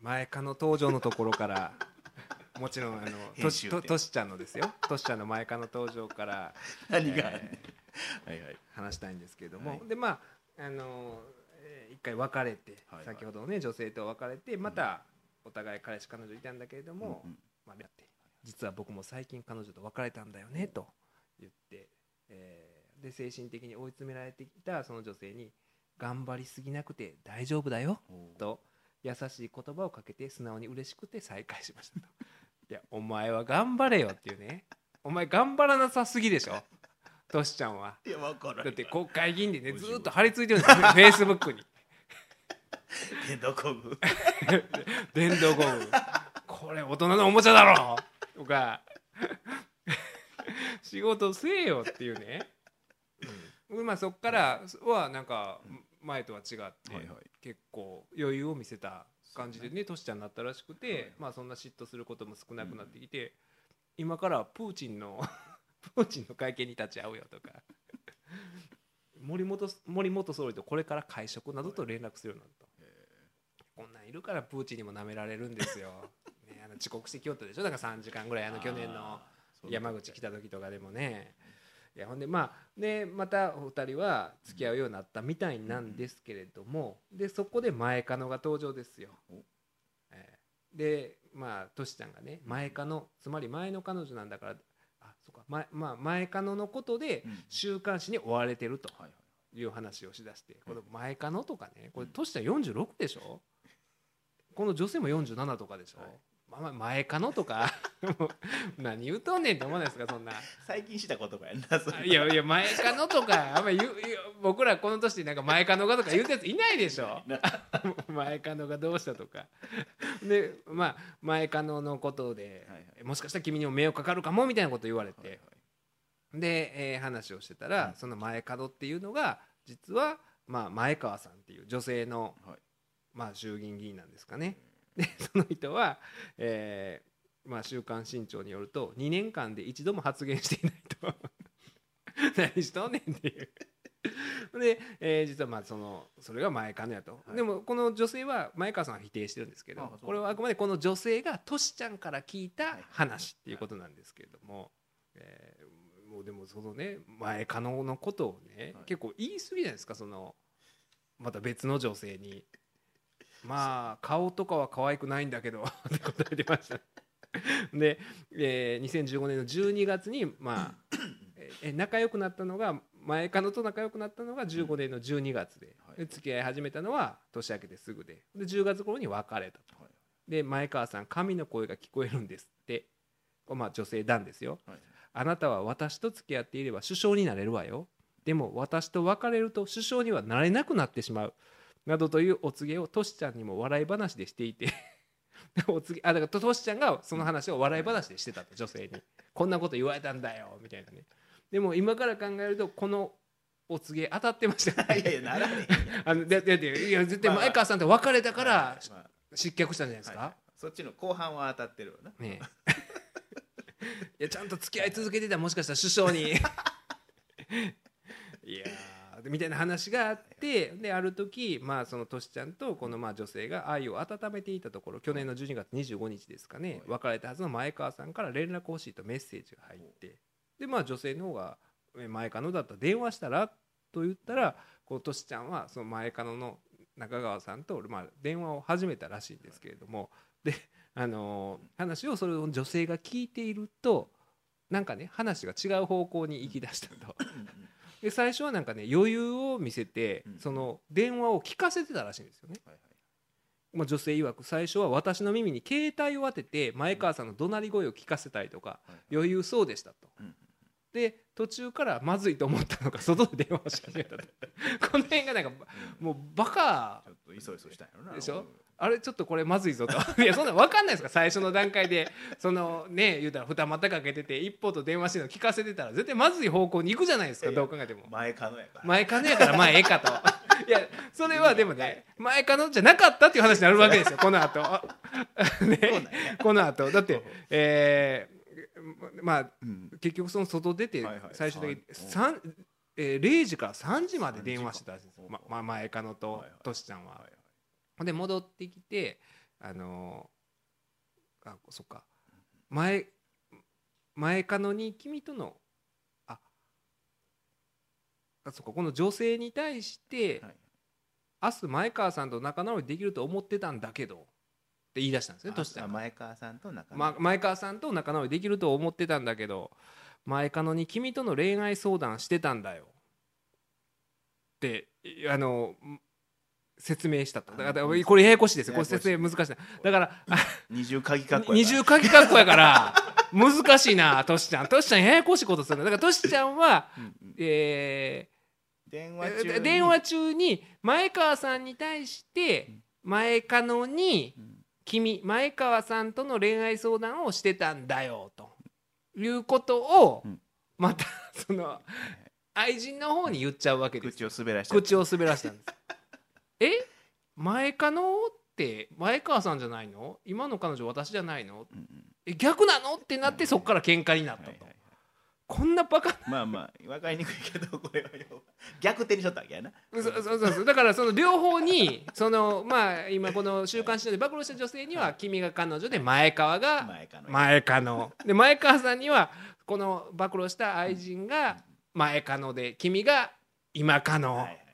前科の登場のところから もちろんあのとしととしちゃんのですよ。としちゃんの前科の登場から何が、えはいはい。話したいんですけれども、はい。でまああのえー一回別れて、はいはい。先ほどのね女性と別れてまたお互い彼氏彼女いたんだけれども、うんうん。まあ、やって実は僕も最近彼女と別れたんだよねと言って、えーで精神的に追い詰められてきたその女性に頑張りすぎなくて大丈夫だよと優しい言葉をかけて素直に嬉しくて再会しましたと。いやお前は頑張れよっていうね。お前頑張らなさすぎでしょ？トシちゃんは。いや分からんだって国会議員でねずーっと張り付いてるんですよ。フェイスブックに。電動工具。電動ゴムこれ大人のおもちゃだろ！とか。仕事せえよっていうね、うん、まあそっからはなんか前とは違って、はいはい結構余裕を見せた感じでねトシちゃんになったらしくて、まあそんな嫉妬することも少なくなってきて、今からプーチンの プーチンの会見に立ち会うよとか森本森元総理とこれから会食などと連絡するようになった。こんなんいるからプーチンにも舐められるんですよ。ね、あの遅刻してきよったでしょ？だから3時間ぐらいあの去年の山口来た時とかでもね。いやほんでまあでまたお二人は付き合うようになったみたいなんですけれども、でそこで前カノが登場ですよ。お。えーでまあトシちゃんがね前カノつまり前の彼女なんだからあそうか前,、まあ、前カノのことでうん。週刊誌に追われてると。はいう話をしだしてこの前カノとかねこれトシちゃん46でしょ？この女性も47とかでしょ、はいまあまあ前カノとか。何言うとんねんって思わないですかそんな。最近した言葉やんなそれ。いやいや前カノとか。あんま言う僕らこの年でなんか前カノがとか言うたやついないでしょ。な前カノがどうしたとか。でまあ前カノのことで、はいはもしかしたら君にも迷惑かかるかもみたいなこと言われて、はいはい。で、えー話をしてたら、うん。その前門っていうのが実は、まあ、前川さんっていう女性の、はい。まあ、衆議院議員なんですかね。で その人は、えーまあ、週刊新潮によると2年間で一度も発言していないと。何しとんねんっていう。で、えー実はまあそのそれが前カノやと、はい。でもこの女性は前川さんは否定してるんですけどこれはあくまでこの女性がトシちゃんから聞いた話っていうことなんですけれども、えーもうでもそのね前カノのことをね、はい。結構言い過ぎじゃないですかそのまた別の女性に「まあ顔とかは可愛くないんだけど」って答えてました。で、えー2015年の12月にまあえー仲良くなったのが前カノと仲良くなったのが15年の12月で,、はい。で付き合い始めたのは年明けてすぐでで10月頃に別れたと。はい。で前川さん神の声が聞こえるんですって。まあ女性団ですよ。はい。あなたは私と付き合っていれば首相になれるわよ。でも私と別れると首相にはなれなくなってしまうなどというお告げをトシちゃんにも笑い話でしていて。お告げあだからトシちゃんがその話を笑い話でしてたと女性に。こんなこと言われたんだよみたいなね。でも今から考えるとこのお告げ当たってましたね。いやいやならね あのだだっていや絶対前川さんと別れたかえらまあ失脚したんじゃないですか、はいそっちの後半は当たってるわな。ねえ。いやちゃんと付き合い続けてたらもしかしたら首相に。いやみたいな話があってである時まあそのトシちゃんとこのまあ女性が愛を温めていたところ去年の12月25日ですかね別れたはずの前川さんから連絡欲しいとメッセージが入ってでまあ女性の方がえ前川のだったら電話したらと言ったらこのトシちゃんはその前川の中川さんとまあ電話を始めたらしいんですけれどもであのー話をそれを女性が聞いているとなんかね話が違う方向に行き出したと。で最初はなんかね余裕を見せてうん。その電話を聞かせてたらしいんですよね。まあ、女性曰く最初は私の耳に携帯を当てて前川さんの怒鳴り声を聞かせたりとかはい余裕そうでしたと。うんで途中からまずいと思ったのか外で電話をし始めたと。この辺がなんかもうバカちょっといそいそしたんやろな。でしょ？あれちょっとこれまずいぞと。いやそんなん分かんないですか。最初の段階で。そのね言うたら二股かけてて一方と電話してるの聞かせてたら絶対まずい方向に行くじゃないですか。どう考えても。前可能やから。前金やからまあええかと。いやそれはでもね前金じゃなかったっていう話になるわけですよこの後。ね。この後。だってえーまあうん。結局その外出て最終的にえー0時から3時まで電話してたんです。三時間ままあ前カノとはいはい。トシちゃんはで戻ってきてあのあそっか。前前かのに君とのああそっか。この女性に対して、はい。明日前川さんと仲直りできると思ってたんだけどって言い出したんですねとしちゃあんが前川さんと仲ま、前川さんと仲直りできると思ってたんだけど前かのに君との恋愛相談してたんだよっていあのん説明したと。だからうん。これややこしいです。よこれ説明難しい。なだからあ二重鍵括弧や二重鍵括弧やから難しいなとしちゃん。としちゃんややこしいことする。のだからとしちゃんはうんうん。え電ー話中に。電話中に前川さんに対して前かのにうん。君前川さんとの恋愛相談をしてたんだよと。いうことをうん。またその愛人の方に言っちゃうわけです口を滑らして口を滑らしたんですえ前かのって前川さんじゃないの？今の彼女私じゃないの？うんうん。え逆なの？ってなってそこから喧嘩になったと。はいはいはい。こんなバカまあまあ分かりにくいけどこれは。逆手にしとったわけやな。そうそうそうそう。だからその両方に そのまあ今この週刊誌で暴露した女性には君が彼女で前川が前川ので前川さんにはこの暴露した愛人が前川ので君が今かの。っはいはい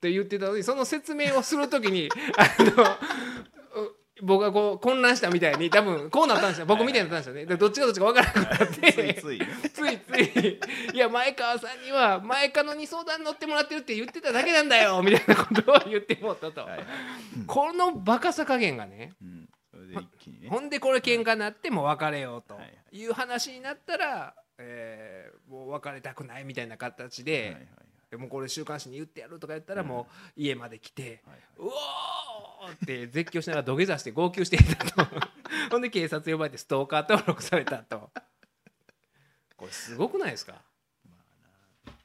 て言ってたのにその説明をするときにあのう 僕がこう混乱したみたいに多分こうなったんですよ。僕みたいになったんですよね。でどっちがどっちか分からなくなっ ついてつい。ねついつい「いや前川さんには前川のに相談乗ってもらってるって言ってただけなんだよ」みたいなことを言ってもったと、はいはい。このバカさ加減がねうん。ね。ほんでこれ喧嘩になってもう別れようとはいう話になったら、えーもう別れたくないみたいな形でもうこれ週刊誌に言ってやるとか言ったらもう家まで来てはい「うおー!」って絶叫しながら土下座して号泣していたと。ほんで警察呼ばれてストーカー登録されたと。これすごくないですか？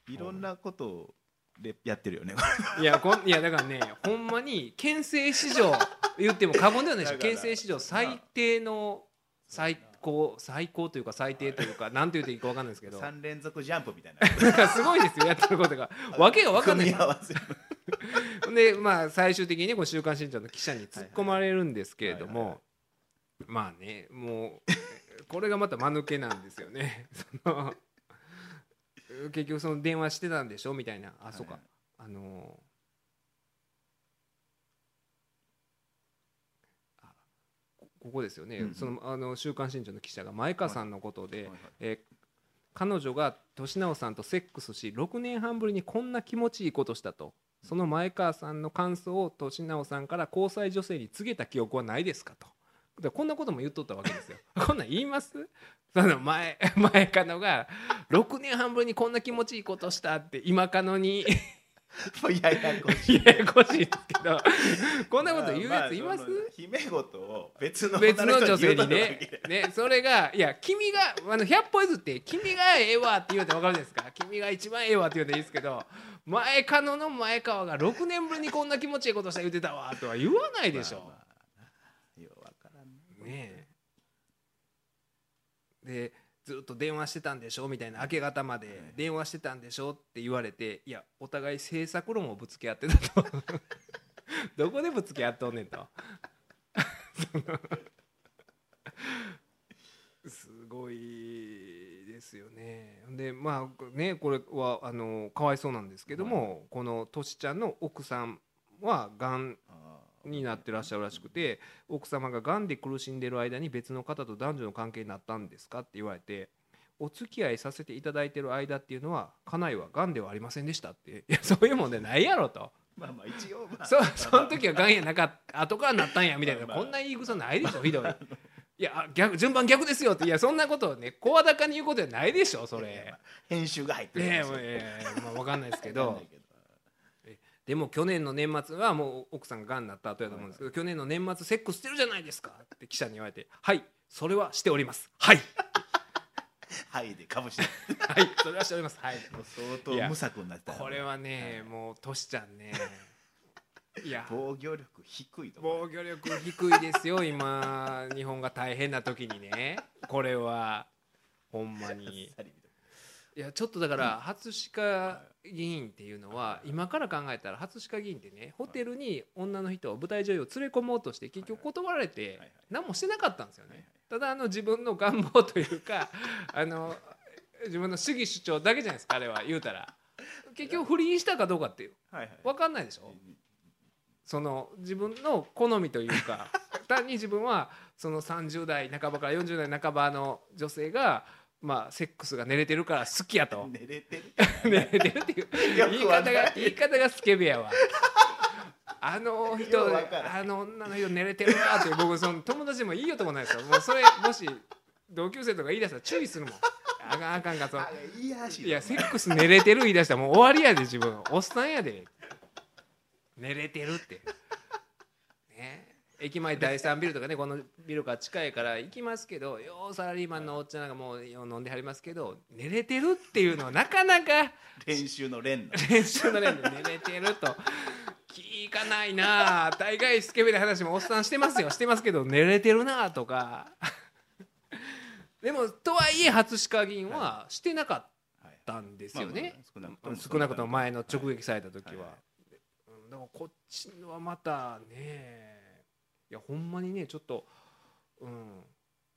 いろんなことでやってるよね。いやこんいやだからねほんまに県政史上言っても過言ではないでしょだから県政史上最低の最高最高というか最低というか何て言っていいか分かんないですけど。三連続ジャンプみたいな。すごいですよやってることが。わけが分かんない。組み合わせ。でまあ最終的にこの「週刊新潮」の記者に突っ込まれるんですけれどもまあねもうこれがまた間抜けなんですよね。結局その電話してたんでしょ？みたいな。あそうか。あのあこここですよね、うんそのあの週刊新潮の記者が前川さんのことで、はいはいえー彼女が年直さんとセックスし6年半ぶりにこんな気持ちいいことしたと。その前川さんの感想を年直さんから交際女性に告げた記憶はないですかと。でこんなことも言っとったわけですよ。こんなん言います？その前前かのが6年半ぶりにこんな気持ちいいことしたって今かのに ややこしい。ややこしいですけど。こんなこと言うやついます、あその姫事を別の別の女性にね。けねそれがいや君があの100歩譲って君がええわって言うて分かるじゃないですか。君が一番ええわって言うていいですけど。前カノの前川が6年ぶりにこんな気持ちいいことした言うてたわとは言わないでしょ、まあまあようわからんな。ねえ。でずっと電話してたんでしょ？みたいな明け方まで電話してたんでしょ？って言われていやお互い制作論をぶつけ合ってたと。どこでぶつけ合っとんねんと。すごいですよね。でまあねこれはあのかわいそうなんですけども、このとしちゃんの奥さんはがんあになってらっしゃるらしくて奥様ががんで苦しんでる間に別の方と男女の関係になったんですかって言われてお付き合いさせていただいてる間っていうのは家内はがんではありませんでしたって。いやそういうもんでないやろと。まあまあ一応まあ。そその時はがんやなかった後からなったんやみたいな。こんな言い草ないでしょひどい。いやあ逆順番逆ですよって。いやそんなことをね声高に言うことじゃないでしょそれ。編集が入ってるねえかもしれない。ええまあ分かんないですけどでも去年の年末はもう奥さんががんになった後やと思うんですけど、去年の年末セックスしてるじゃないですかって記者に言われて「はいそれはしております。はい。はいでかぶして はいそれはしております。はい。もう相当無策になってた。よこれはねもうトシちゃんね。いや。防御力低いと防御力低いですよ今。日本が大変な時にね。これは。ほんまにいやちょっとだから初歯科議員っていうのは今から考えたら初歯科議員ってねホテルに女の人を舞台女優を連れ込もうとして結局断られて何もしてなかったんですよね。ただあの自分の願望というか あの自分の主義主張だけじゃないですかあれは言うたら。結局不倫したかどうかってはいはい。分かんないでしょ？その自分の好みというか 単に自分はその30代半ばから40代半ばの女性がまあセックスが寝れてるから好きやと。寝れてる。寝れてるっていうよ言い方が言い方がスケベやわ。あの人あの女の人寝れてるなって僕その友達でもいいよともないですよ。もうそれもし同級生とか言い出したら注意するもん。あかんあかんかそのあいやセックス寝れてる言い出したらもう終わりやで自分。おっさんやで。寝れてるって。ね駅前第3ビルとかねこのビルから近いから行きますけどようサラリーマンのおっちゃんがもうよう飲んではりますけど寝れてるっていうのはなかなか練習の練の。練習の練で寝れてると。聞かないな。あ大概スケベな話もおっさんしてますよ。してますけど寝れてるなあとか。でもとはいえ初歯科議員はしてなかったんですよね、少なくとも前の直撃された時は、だからこっちはまたねいやほんまにねちょっとうん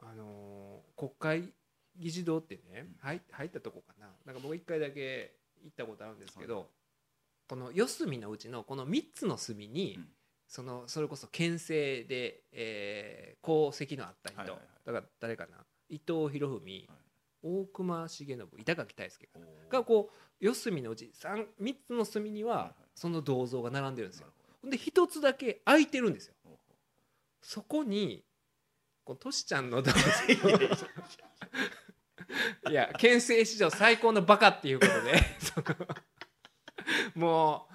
あのー国会議事堂ってね入入ったとこかな。なんか僕一回だけ行ったことあるんですけど、この四隅のうちのこの3つの隅に、うん。そのそれこそ県政で、えー功績のあった人、はいはいはい。だから誰かな伊藤博文、はい。大隈重信板垣大輔がこう四隅のうち 3, 三つの隅にはいははい。その銅像が並んでるんですよ。で一つだけ空いてるんですよ。そこにこうトシちゃんの銅像 いや県政史上最高のバカっていうことで。も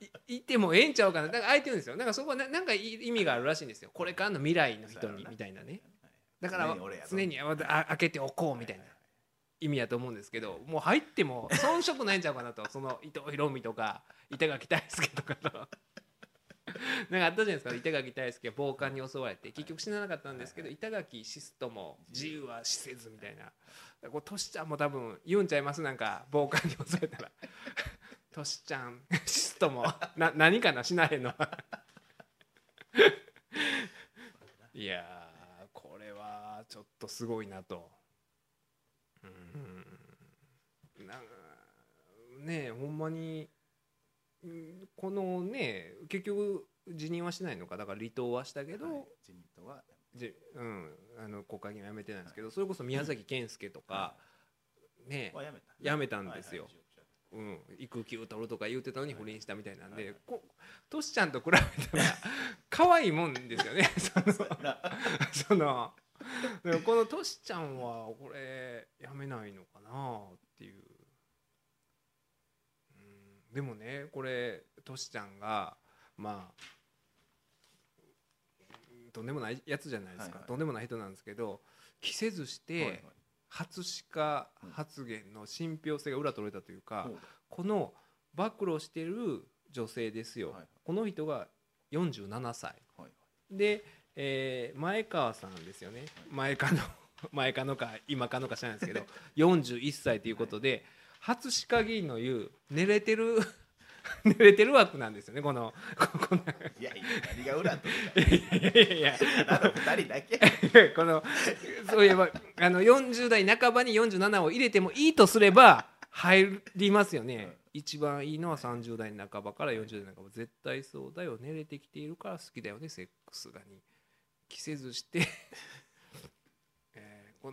ういいてもええんちゃうかな。だから空いてるんですよ。なんかそこはななんか意味があるらしいんですよ。これからの未来の人にみたいなね。だから常に開けておこうみたいな。意味やと思うんですけどもう入っても遜色ないんちゃうかなと。その伊藤博文とか板垣大輔とかと なんかあったじゃないですか。板垣大輔は暴漢に襲われて結局死ななかったんですけど板垣シストも自由は死せずみたいな。こうトシちゃんも多分言うんちゃいます？なんか暴漢に襲われたら。トシちゃんシストも。な何かな？しなへんの？はいやーこれはちょっとすごいなと。うん。なん。かねえほんまにうんこのね結局辞任はしないのかだから離党はしたけど、はい自民党はじうん、あの国会議員は辞めてないんですけど、それこそ宮崎健介とか、ねはやめた。やめたんですよ。はいうん、育休取るとか言うてたのに不倫したみたいなんで、こトシちゃんと比べたら 可愛いもんですよね。そのそのこのトシちゃんはこれやめないのかなっていう、うん、でもねこれトシちゃんがまあとんでもないやつじゃないですか、はいはい。とんでもない人なんですけど着せずして、はいはい。初歯科発言の信憑性が裏取れたというか、ほうこの暴露してる女性ですよ、はいはい。この人が47歳。はいで、えー前川さんですよね。前かの前かのか今かのか知らないですけど41歳ということで、初歯科議員の言う寝れてる 寝れてる枠なんですよねこのこいやいや何が裏といやいやいやあの二人だけ。このそういえばあの40代半ばに47を入れてもいいとすれば入りますよね、一番いいのは30代半ばから40代半ば。絶対そうだよ。寝れてきているから好きだよねセックスがに。着せずして、えー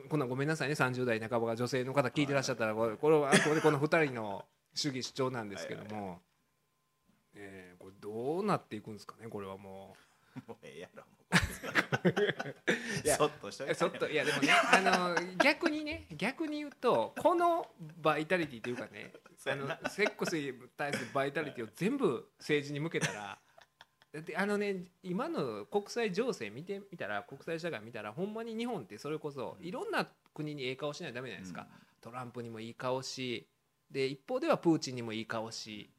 こんなんごめんなさいね30代半ばが女性の方聞いてらっしゃったらこれこれはあくまでこの2人の主義主張なんですけども、えーこれどうなっていくんですかねこれはもう。もうええやろ いやそっとしといそっといやでもねあの逆にね逆に言うとこのバイタリティというかね あのセックスに対するバイタリティを全部政治に向けたらだってあのね今の国際情勢見てみたら国際社会見たらほんまに日本ってそれこそいろんな国にええ顔しないとダメじゃないですか、トランプにもいい顔しで一方ではプーチンにもいい顔し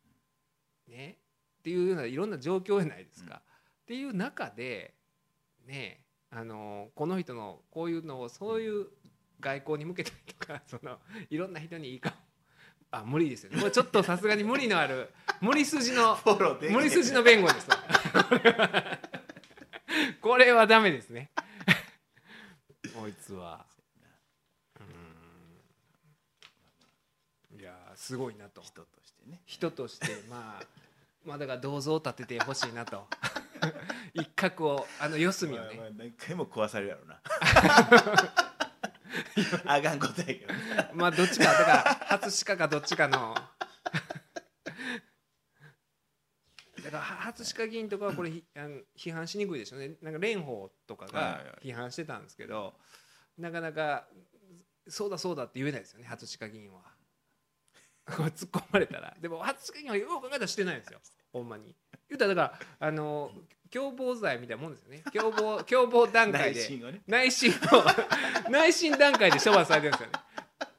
ね。っていうようないろんな状況じゃないですか。っていう中でねあのこの人のこういうのをそういう外交に向けたりとかそのいろんな人にいい顔あ無理ですよね。これちょっとさすがに無理のある 無理筋のフォローできない。無理筋の弁護です。これはダメですね。こいつは。うん。いやーすごいなと。人としてね。人としてまあまあだから銅像を立ててほしいなと。一角をあの四隅をね。まあまあ何回も壊されるやろなあかんことやけど。なまあどっちかだから初鹿かどっちかの。だからは初鹿議員とかはこれひあの批判しにくいでしょうね。なんか蓮舫とかはいがはい。批判してたんですけどなかなかそうだそうだって言えないですよね初鹿議員は。突っ込まれたら。でも初鹿議員はよく考えたらしてないんですよ。ほんまに。言ったらだからあの共謀罪みたいなもんですよね。共謀共謀段階で。内心をね。内心の 内心段階で処罰されてるんですよね。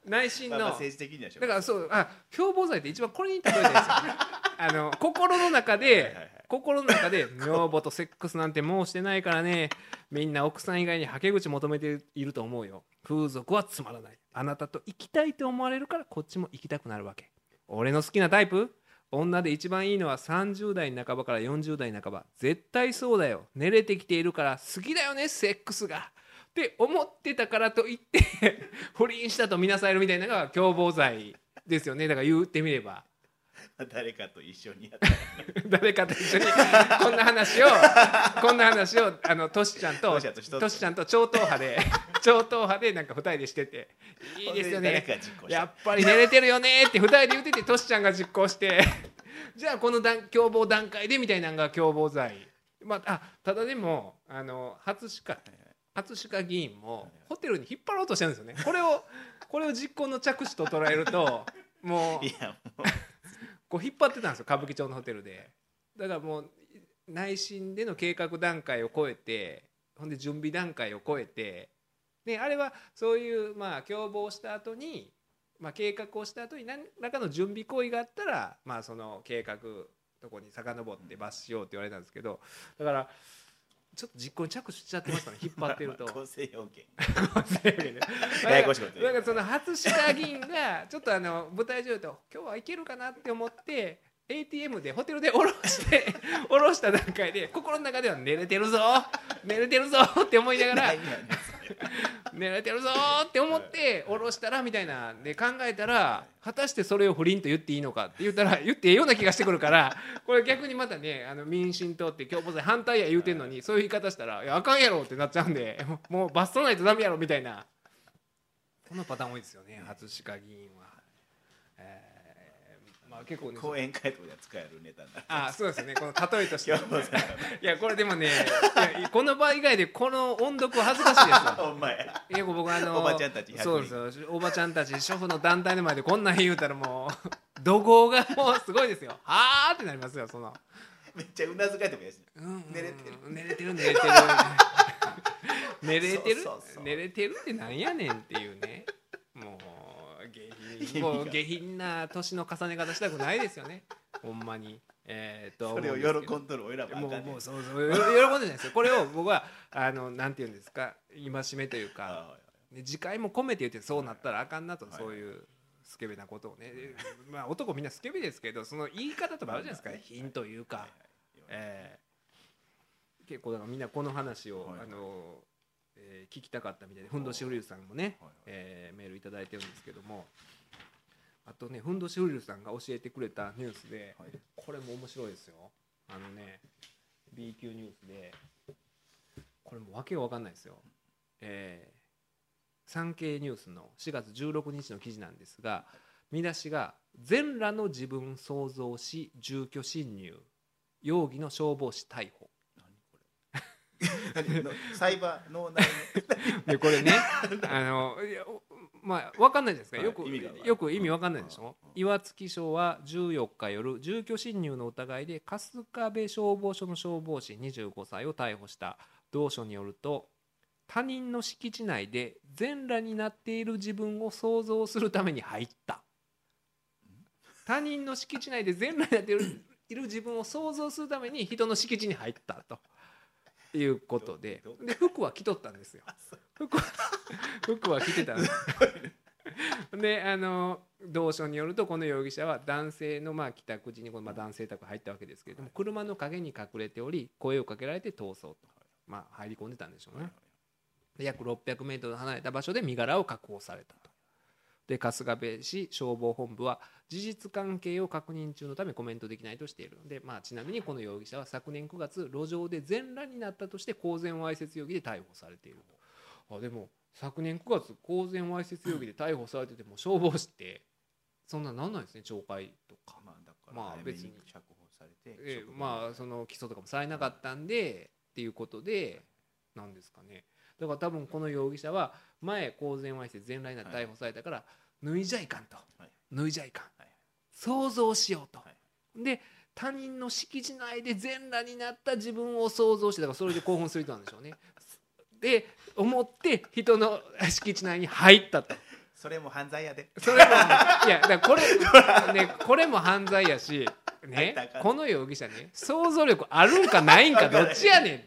内心の、政治的だからそうあ共謀罪って一番これに例えてるんですよあの心の中で、はいはいはい。心の中で女房とセックスなんてもうしてないからね。みんな奥さん以外にはけ口求めていると思うよ。風俗はつまらない。あなたと行きたいと思われるからこっちも行きたくなるわけ。俺の好きなタイプ？女で一番いいのは30代半ばから40代半ば。絶対そうだよ。寝れてきているから好きだよねセックスが。って思ってたからといって不倫したと見なされるみたいなのが共謀罪ですよね。だから言ってみれば。誰かと一緒にやったら 誰かと一緒にこんな話をこんな話をあのトシちゃんとトシちゃんと超党派で 超党派でなんか二人でしてて。いいですよねやっぱり寝れてるよねって二人で言っててトシちゃんが実行して。じゃあこの段共謀段階でみたいなのが共謀罪。まああただでもあの初鹿初鹿議員もホテルに引っ張ろうとしてるんですよね。これをこれを実行の着手と捉えるともういやもうこう引っ張ってたんですよ歌舞伎町のホテルで。だからもう内心での計画段階を超えてほんで準備段階を超えてであれはそういうまあ共謀した後にまあ計画をした後に何らかの準備行為があったらまあその計画とこに遡って罰しようって言われたんですけどだからちょっと実行に着手しちゃってますからね。引っ張ってると。構成要件。や ややこしいことだからその初鹿議員がちょっとあの舞台上で今日はいけるかなって思って ATM でホテルで下ろして 下ろした段階で心の中では寝れてるぞ寝れてるぞって思いながら 寝れてるぞって思って下ろしたらみたいなで考えたら果たしてそれを不倫と言っていいのかって言ったら言ってええような気がしてくるからこれ逆にまたねあの民進党って共謀罪反対や言うてんのにそういう言い方したらいやあかんやろってなっちゃうんでもう罰さないとダメやろみたいな。このパターン多いですよね初鹿議員は。えーまあ結構ね講演会とかで使えるネタになる。あそうですね。この例えとして今日もさいやこれでもねこの場以外でこの音読恥ずかしいですわほんまやいや僕あのおばちゃんたち100人。そうですよおばちゃんたち主婦の団体の前でこんなん言うたらもう 怒号がもうすごいですよ。はあってなりますよその、めっちゃうなずかいてもうんうん。寝れてる。寝れてる寝れてる。寝れてる？寝れてるってなんやねんっていうねもう下品な年の重ね方したくないですよね。ほんまに。えー、とそれを喜んどる俺らもあかんねんもうもうそうそうよ喜んでないですよ。これを僕はあのなんて言うんですか。戒めというか。あで次回も込めて言ってそうなったらあかんなと、はい。そういうスケベなことをね、でまあ男みんなスケベですけどその言い方とかあるじゃないですか、品というか、はい。えー。結構だからみんなこの話を、はい。あのえー聞きたかったみたいでふんどしフリルさんもね、はいはい。えーメールいただいてるんですけどもあとねふんどしフリルさんが教えてくれたニュースで、はい。これも面白いですよ。あのね B 級ニュースでこれもわけが分かんないですよ、えー産経ニュースの4月16日の記事なんですが見出しが「全裸の自分創造し住居侵入容疑の消防士逮捕 サイバー脳内」でこれね あのいやおまあ分かんないじゃないですか、はいよく意味よく意味分かんないでしょ？うん岩槻署は14日夜住居侵入の疑いで春日部消防署の消防士25歳を逮捕した。同署によると他人の敷地内で全裸になっている自分を想像するために入った。他人の敷地内で全裸になっている自分を想像するために人の敷地に入ったということでで服は着とったんですよ。服は 服は着てたんですであの同書によるとこの容疑者は男性のまあ帰宅時にこのまあ男性宅入ったわけですけれども車の陰に隠れており声をかけられて逃走と、まあ、入り込んでたんでしょうね。で約600メートル離れた場所で身柄を確保されたと。で春日部市消防本部は事実関係を確認中のためコメントできないとしているので、まあ、ちなみにこの容疑者は昨年9月路上で全裸になったとして公然わいせつ容疑で逮捕されていると。あでも昨年9月公然わいせつ容疑で逮捕されてても消防士ってそんななんないですね懲戒とか、まあだからまあ別に。釈放されて、ええ職場にまあその起訴とかもされなかったんでっていうことでなんですかねだから多分この容疑者は前公然わいせつ全裸になって逮捕されたから脱いじゃいかんと。はい。脱いじゃいかん。はい。想像しようと。はで他人の敷地内で全裸になった自分を想像してだからそれで興奮する人なんでしょうね。で思って人の敷地内に入ったと。それも犯罪やで。それもいやだこれ ねこれも犯罪やしねこの容疑者ね想像力あるんかないんかどっちやねん。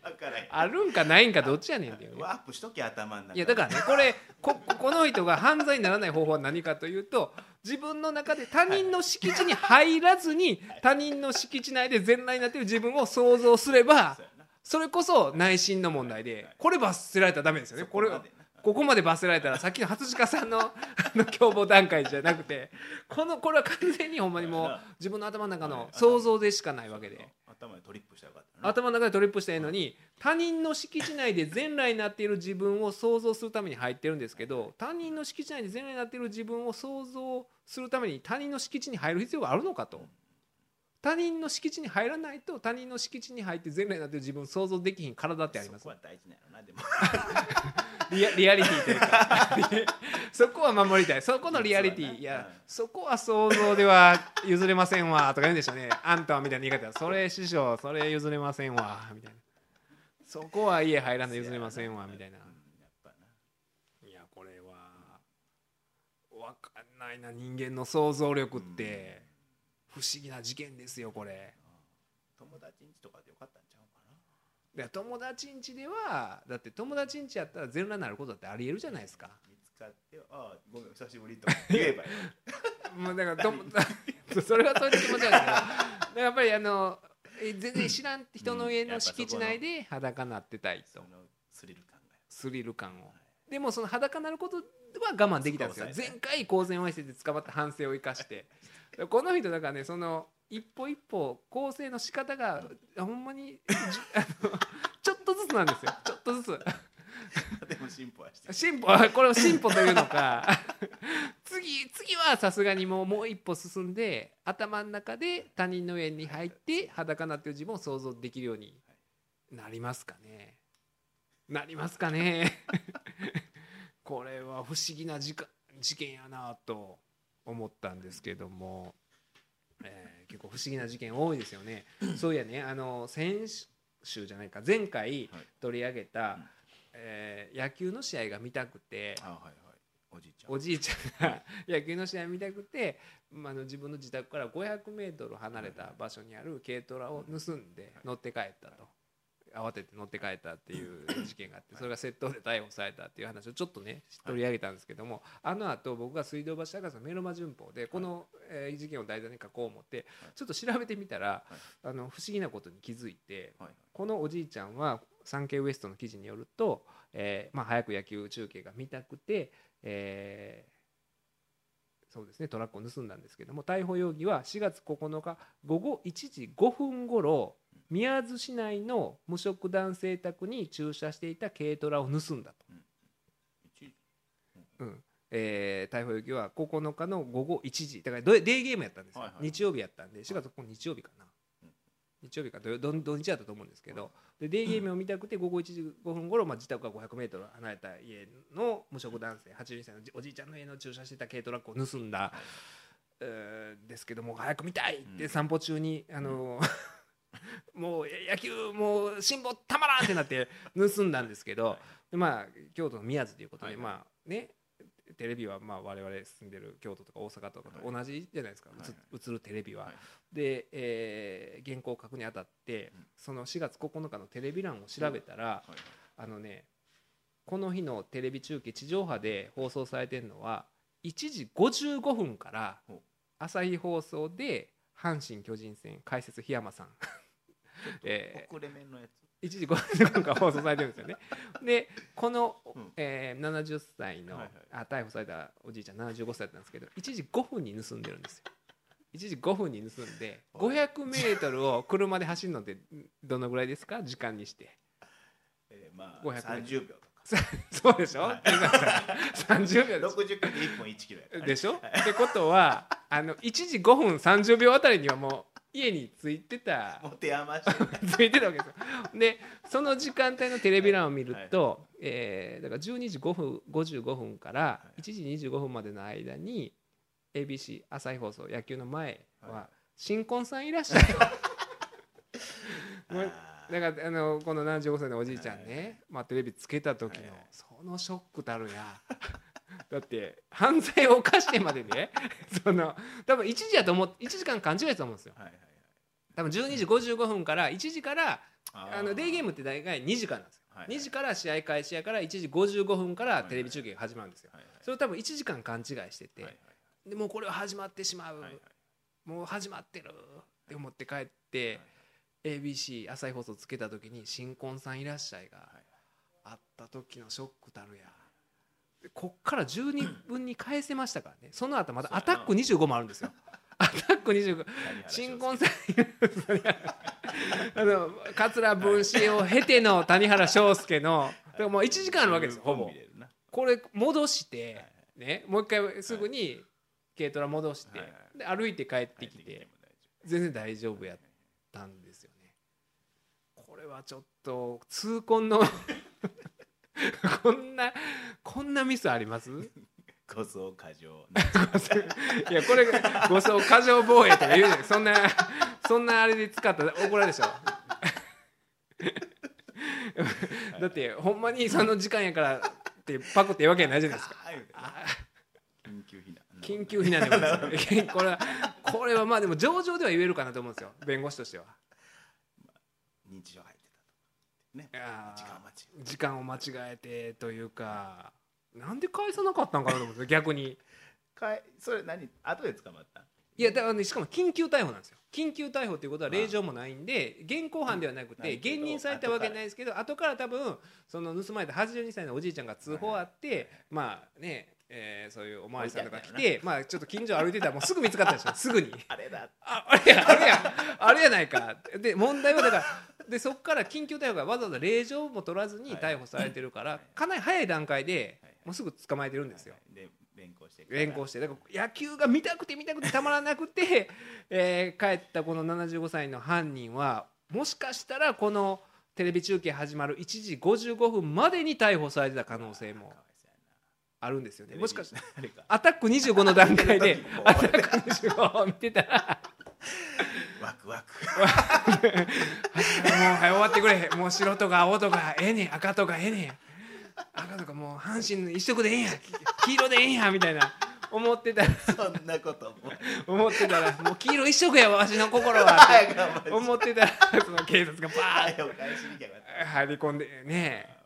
あるんかないんかどっちやねんっていうね。ワープしとき頭の中いやだからねこれここの人が犯罪にならない方法は何かというと自分の中で他人の敷地に入らずに他人の敷地内で全裸になっている自分を想像すればそれこそ内心の問題でこれ罰せられたらダメですよね。これそこここまで罰せられたらさっきの初鹿さんの あの共謀段階じゃなくてこのこれは完全にほんまにもう自分の頭の中の想像でしかないわけで。頭でトリップしたかったな頭の中でトリップしてるのに他人の敷地内で全裸になっている自分を想像するために入ってるんですけど他人の敷地内で全裸になっている自分を想像するために他人の敷地に入る必要があるのかと他人の敷地に入らないと他人の敷地に入って全裸になって自分を想像できひん体ってあります。そこは大事なのなでも。リアリアリティというか。そこは守りたい。そこのリアリティいやうん。そこは想像では譲れませんわとか言うんでしょうね。あんたはみたいな言い方。それ師匠それ譲れませんわみたいな。そこは家入らんの譲れませんわみたいな。いやこれは分かんないな人間の想像力って不思議な事件ですよこれ。友達んちとかでよかったんちゃうかな。いや友達ん家ではだって友達ん家やったら全裸になることだってありえるじゃないですか。見つかってああごめん久しぶりと言えばよ もうだからとも それはそういう気持ちなんですけどやっぱりあのえ全然知らん人の家の敷地内で裸になってたいと。スリル感が。スリル感を。でもその裸になることは我慢できたんですよ。前回公然わいせつで捕まった反省を生かしてこの人だからねその一歩一歩構成の仕方がほんまにじ あのちょっとずつなんですよ。ちょっとずつ。でも進歩はしてる。進歩あ これを進歩というのか。次次はさすがにもうもう一歩進んで頭の中で他人の家に入って裸になってる自分を想像できるようになりますかね。なりますかね。これは不思議な事か事件やなと思ったんですけども、えー結構不思議な事件多いですよね。そういやねあの先週じゃないか前回はい。取り上げた、うん。えー野球の試合が見たくてあはいはい。おじいちゃん。おじいちゃんが 野球の試合見たくて、まあ、あの自分の自宅から500メートル離れた場所にある軽トラを盗んで乗って帰ったと。慌てて乗って帰ったっていう事件があってそれが窃盗で逮捕されたっていう話をちょっとね取り上げたんですけどもあのあと僕が水道橋博士のメロマ旬報でこのえー事件を題材に書こう思ってちょっと調べてみたらあの不思議なことに気づいてはい。このおじいちゃんはサンケイウエストの記事によると、えーまあ、早く野球中継が見たくて、えーそうですねトラックを盗んだんですけども逮捕容疑は4月9日午後1時5分ごろ宮津市内の無職男性宅に駐車していた軽トラを盗んだと、一うん。えー逮捕容疑は9日の午後1時。だからデーゲームやったんですよ、はいはい。日曜日やったんで4月9日日曜日かな、うん。日曜日か土土土日だったと思うんですけど、でデーゲームを見たくて午後1時5分頃、まあ、自宅から500メートル離れた家の無職男性82歳のおじいちゃんの家の駐車してた軽トラックを盗んだ、えーですけども早く見たいってうん。散歩中に、あのもう野球もう辛抱たまらんってなって盗んだんですけど、でまあ京都の宮津ということで、まあねテレビはまあ我々住んでる京都とか大阪とかと同じじゃないですか、はい映映るテレビは。はい。で、えー原稿を書くにあたって、うん。その4月9日のテレビ欄を調べたら、はい。あのねこの日のテレビ中継地上波で放送されてるのは1時55分から朝日放送で阪神・巨人戦解説檜山さんえ遅れ目のやつ。1時55分から放送されてるんですよね。でこの、うん。えー70歳の、はいはい。あ逮捕されたおじいちゃん75歳だったんですけど1時5分に盗んでるんですよ。1時5分に盗んではい。500メートルを車で走るのってどのぐらいですか？時間にして。えーまあ500 30秒とか。そうでしょ、はい。30秒でしょ60キロで1本1キロやでしょ？ってことはあの1時5分30秒あたりにはもう家に着いてた。持て余し ついてたわけですよ。でその時間帯のテレビ欄を見ると、えーだから12時5分55分から1時25分までの間に ABC 朝日放送野球の前はは新婚さんいらっしゃる。もうあだからあのこの75歳のおじいちゃんね、まあ、テレビつけた時のそのショックたるやだって犯罪を犯してまでね その多分1時やと思っ1時間勘違いしたと思うんですよ。ーはいはいはい。多分12時55分から1時からああのデーゲームって大概2時間なんですよ、はいはい。2時から試合開始やから1時55分からテレビ中継が始まるんですよ、はいはい。それを多分1時間勘違いしてて、はいはい。でもうこれは始まってしまう、はいはい。もう始まってるって思って帰って、ABC 朝日放送つけた時に「新婚さんいらっしゃい」があった時のショックたるや。でこっから12分に返せましたからね。その後またアタック25もあるんですよ。アタック25谷原新婚さん あの桂文枝を経ての谷原章介のだからもう1時間あるわけですよほぼ。これ戻してはい。ねもう一回すぐに軽トラ戻してで歩いて帰ってきて全然大丈夫やったんですよね。これはちょっと痛恨の こんなこんなミスあります？こそ過剰いやこれ誤送過剰防衛とか言うそんなそんなあれで使ったら怒られるでしょ。だってほんまにその時間やからってパクって言うわけないじゃないですか。緊急避難。緊急避難です。よこれはこれはまあでも上場では言えるかなと思うんですよ。弁護士としては。認知症入ってたとね。時間を間違えてというかなんで返さなかったんかなと思うんですよ逆に。かいそれ何？後で捕まった？いやだから、ね、しかも緊急逮捕なんですよ。緊急逮捕っていうことは令状もないんで現行犯ではなくて現任されたわけないですけど後から多分その盗まれた82歳のおじいちゃんが通報あってまあねえーそういうお巡りさんとか来てまあちょっと近所歩いてたらもうすぐ見つかったでしょすぐに。あれだ。ああれやあれやあれやないか。で問題はだからでそこから緊急逮捕がわざわざ令状も取らずに逮捕されてるからかなり早い段階ではい。もうすぐ捕まえてるんですよ。で連行して連行して。だから野球が見たくて見たくてたまらなくて、えー帰ったこの75歳の犯人はもしかしたらこのテレビ中継始まる1時55分までに逮捕されてた可能性もあるんですよね。もしかしてあれかアタック25の段階でアタック25を見てたら ワクワク。もうはい終わってくれもう白とか青とかええねん。赤とかええねん赤とかもう阪神の一色でええん。や黄色でええんやみたいな思ってたら。そんなことも。思ってたらもう黄色一色やわわしの心は。思ってたらその警察がバーッ早く返しに行けばよかっ入り込んでね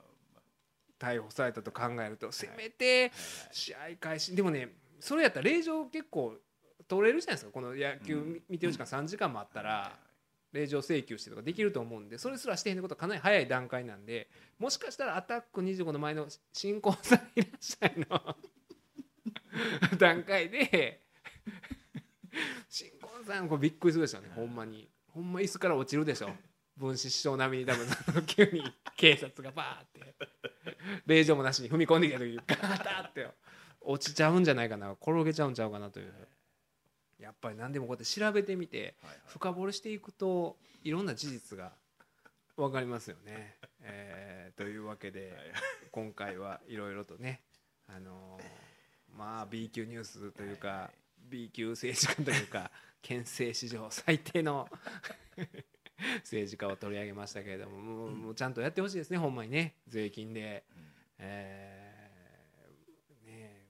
逮捕されたと考えるとせめて試合開始。でもねそれやったら令状結構取れるじゃないですか。この野球うん。見てる時間3時間もあったたら令状請求してとかできると思うんでそれすらしてへんことはかなり早い段階なんでもしかしたらアタック25の前の新婚さんいらっしゃいの段階で新婚さんこれびっくりするでしょうね。ほんまに。ほんま椅子から落ちるでしょ分子師匠並みに多分急に 警察がバーって。令状もなしに踏み込んできた時にガタッって落ちちゃうんじゃないかな。転げちゃうんちゃうかなというやっぱり何でもこうやって調べてみて深掘りしていくといろんな事実が分かりますよね。えーというわけで今回はいろいろとね、あのーまあ B 級ニュースというか、B 級政治家というか 憲政史上最低の 政治家を取り上げましたけれどももうちゃんとやってほしいですねほんまにね税金で。えーねえ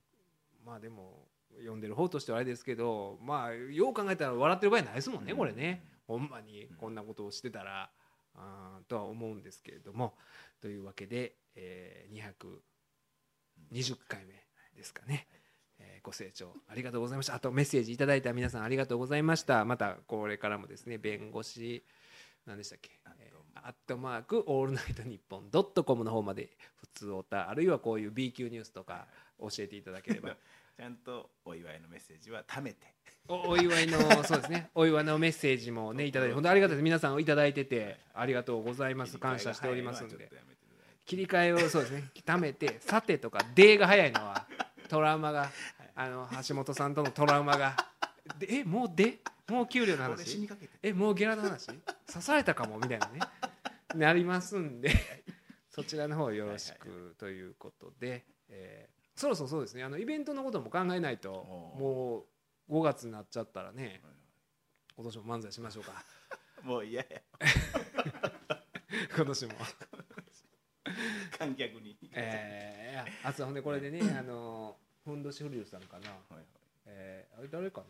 まあでも読んでる方としてはあれですけどまあよう考えたら笑ってる場合ないですもんねこれね。ほんまにこんなことをしてたらあーとは思うんですけれども。というわけで、えー、220回目ですかね、えーご清聴ありがとうございました。あとメッセージいただいた皆さんありがとうございました。またこれからもですね弁護士何でしたっけ？えーアットマークオールナイトニッポンドットコムの方まで普通おたあるいはこういう B 級ニュースとか教えていただければ ちゃんとお祝いのメッセージは貯めて。おお祝いのそうですね。お祝いのメッセージもねいただいて本当ありがたいです。皆さんいただいててありがとうございます。感謝しておりますんで。切り替えをそうですね。貯めてさてとかでが早いのはトラウマがあの橋本さんとのトラウマが。でえもうでもう給料の話？えもうゲラの話？刺されたかもみたいなね。なりますんで。そちらの方よろしくということで、えーそろそろそうですね。あのイベントのことも考えないともう5月になっちゃったらね今年も漫才しましょうか。もう嫌や。今年も。観客に。えー、いやあそうほんでこれでねあのふんどしフリルさんかな、はいはい。えー、あれ誰かな？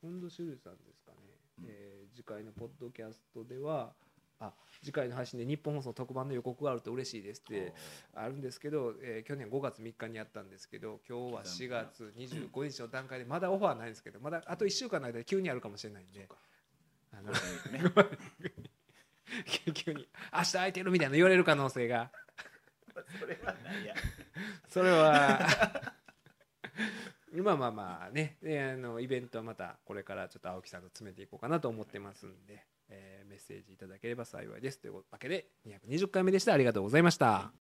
ふんどしフリルさんですかね、えー次回のポッドキャストではあ次回の配信で日本放送特番の予告があると嬉しいですってあるんですけど、えー去年5月3日にやったんですけど今日は4月25日の段階でまだオファーないんですけどまだあと1週間の間で急にあるかもしれないんで。急に「明日空いてる」みたいな言われる可能性が。それはないや。それはまあまあまあね。であのイベントはまたこれからちょっと青木さんと詰めていこうかなと思ってますんで、えーメッセージいただければ幸いですというわけで220回目でしたありがとうございました。